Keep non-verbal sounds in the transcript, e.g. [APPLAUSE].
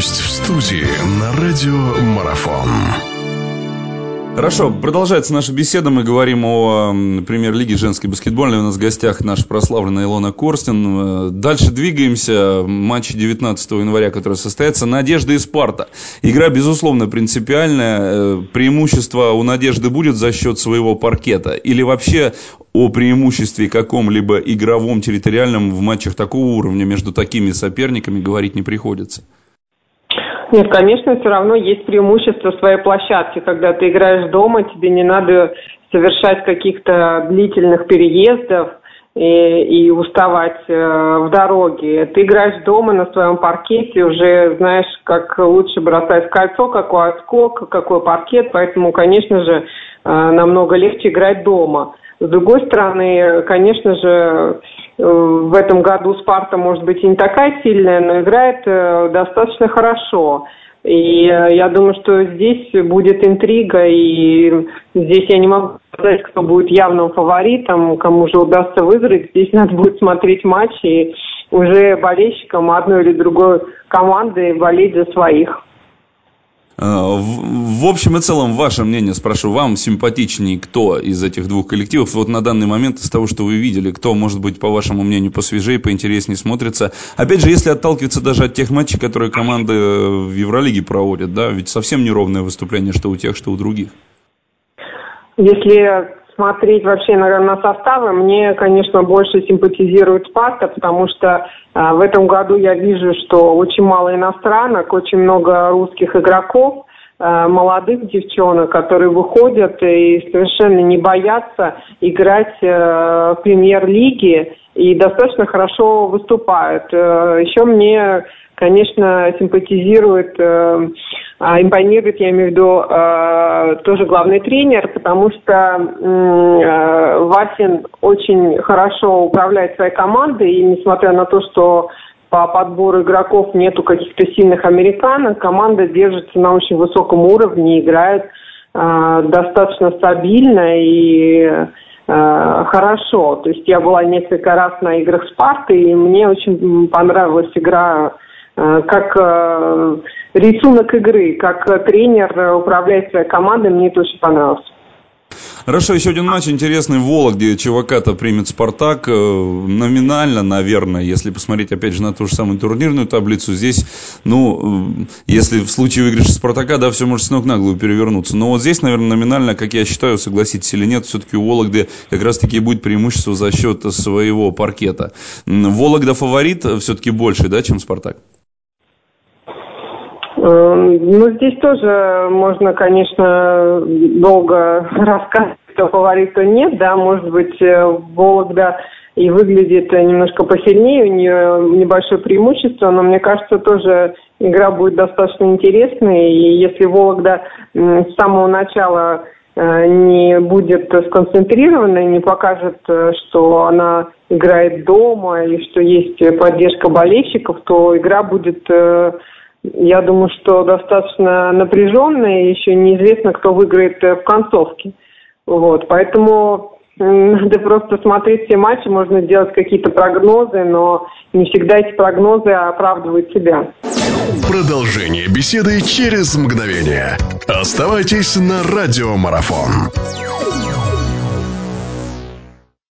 Гость в студии на радио Марафон. Хорошо, продолжается наша беседа. Мы говорим о премьер-лиге женской баскетбольной. У нас в гостях наша прославленная Илона Корстин. Э, дальше двигаемся. Матч 19 января, который состоится. Надежда и Спарта. Игра, безусловно, принципиальная. Э, преимущество у Надежды будет за счет своего паркета? Или вообще о преимуществе каком-либо игровом, территориальном в матчах такого уровня между такими соперниками говорить не приходится? Нет, конечно, все равно есть преимущество своей площадки. Когда ты играешь дома, тебе не надо совершать каких-то длительных переездов и, и уставать э, в дороге. Ты играешь дома на своем паркете, уже знаешь, как лучше бросать кольцо, какой отскок, какой паркет, поэтому, конечно же, э, намного легче играть дома. С другой стороны, конечно же, э, в этом году Спарта может быть и не такая сильная, но играет э, достаточно хорошо. И э, я думаю, что здесь будет интрига, и здесь я не могу сказать, кто будет явным фаворитом, кому же удастся выиграть. Здесь надо будет смотреть матч и уже болельщикам одной или другой команды болеть за своих. А, в общем и целом, ваше мнение, спрошу, вам симпатичнее кто из этих двух коллективов? Вот на данный момент из того, что вы видели, кто, может быть, по вашему мнению, посвежее, поинтереснее смотрится? Опять же, если отталкиваться даже от тех матчей, которые команды в Евролиге проводят, да, ведь совсем неровное выступление, что у тех, что у других. Если смотреть вообще на, на составы, мне, конечно, больше симпатизирует Спарта, потому что а, в этом году я вижу, что очень мало иностранок, очень много русских игроков, молодых девчонок, которые выходят и совершенно не боятся играть а, в премьер-лиге и достаточно хорошо выступают. А, еще мне конечно, симпатизирует, э, а, импонирует, я имею в виду, э, тоже главный тренер, потому что э, Васин очень хорошо управляет своей командой, и несмотря на то, что по подбору игроков нету каких-то сильных американок, команда держится на очень высоком уровне, играет э, достаточно стабильно и э, хорошо. То есть я была несколько раз на играх Спарты, и мне очень понравилась игра Э, как э, рисунок игры, как тренер управляет своей командой, мне это очень понравилось. Хорошо, еще один матч интересный в Вологде. Чувака-то примет Спартак. Э, номинально, наверное, если посмотреть, опять же, на ту же самую турнирную таблицу, здесь, ну, если в случае выигрыша Спартака, да, все может с ног на голову перевернуться. Но вот здесь, наверное, номинально, как я считаю, согласитесь или нет, все-таки у Вологды как раз-таки будет преимущество за счет своего паркета. Вологда фаворит все-таки больше, да, чем Спартак? Эм, ну, здесь тоже можно, конечно, долго рассказывать, кто фаворит, кто нет, да, может быть, э, Вологда и выглядит немножко посильнее, у нее небольшое преимущество, но мне кажется, тоже игра будет достаточно интересной, и если Вологда с самого начала э, не будет сконцентрирована, не покажет, э, что она играет дома и что есть поддержка болельщиков, то игра будет я думаю, что достаточно напряженная, и еще неизвестно, кто выиграет э, в концовке. Вот, поэтому [LAUGHS] надо просто смотреть все матчи, можно делать какие-то прогнозы, но не всегда эти прогнозы оправдывают себя. Продолжение беседы через мгновение. Оставайтесь на радиомарафон.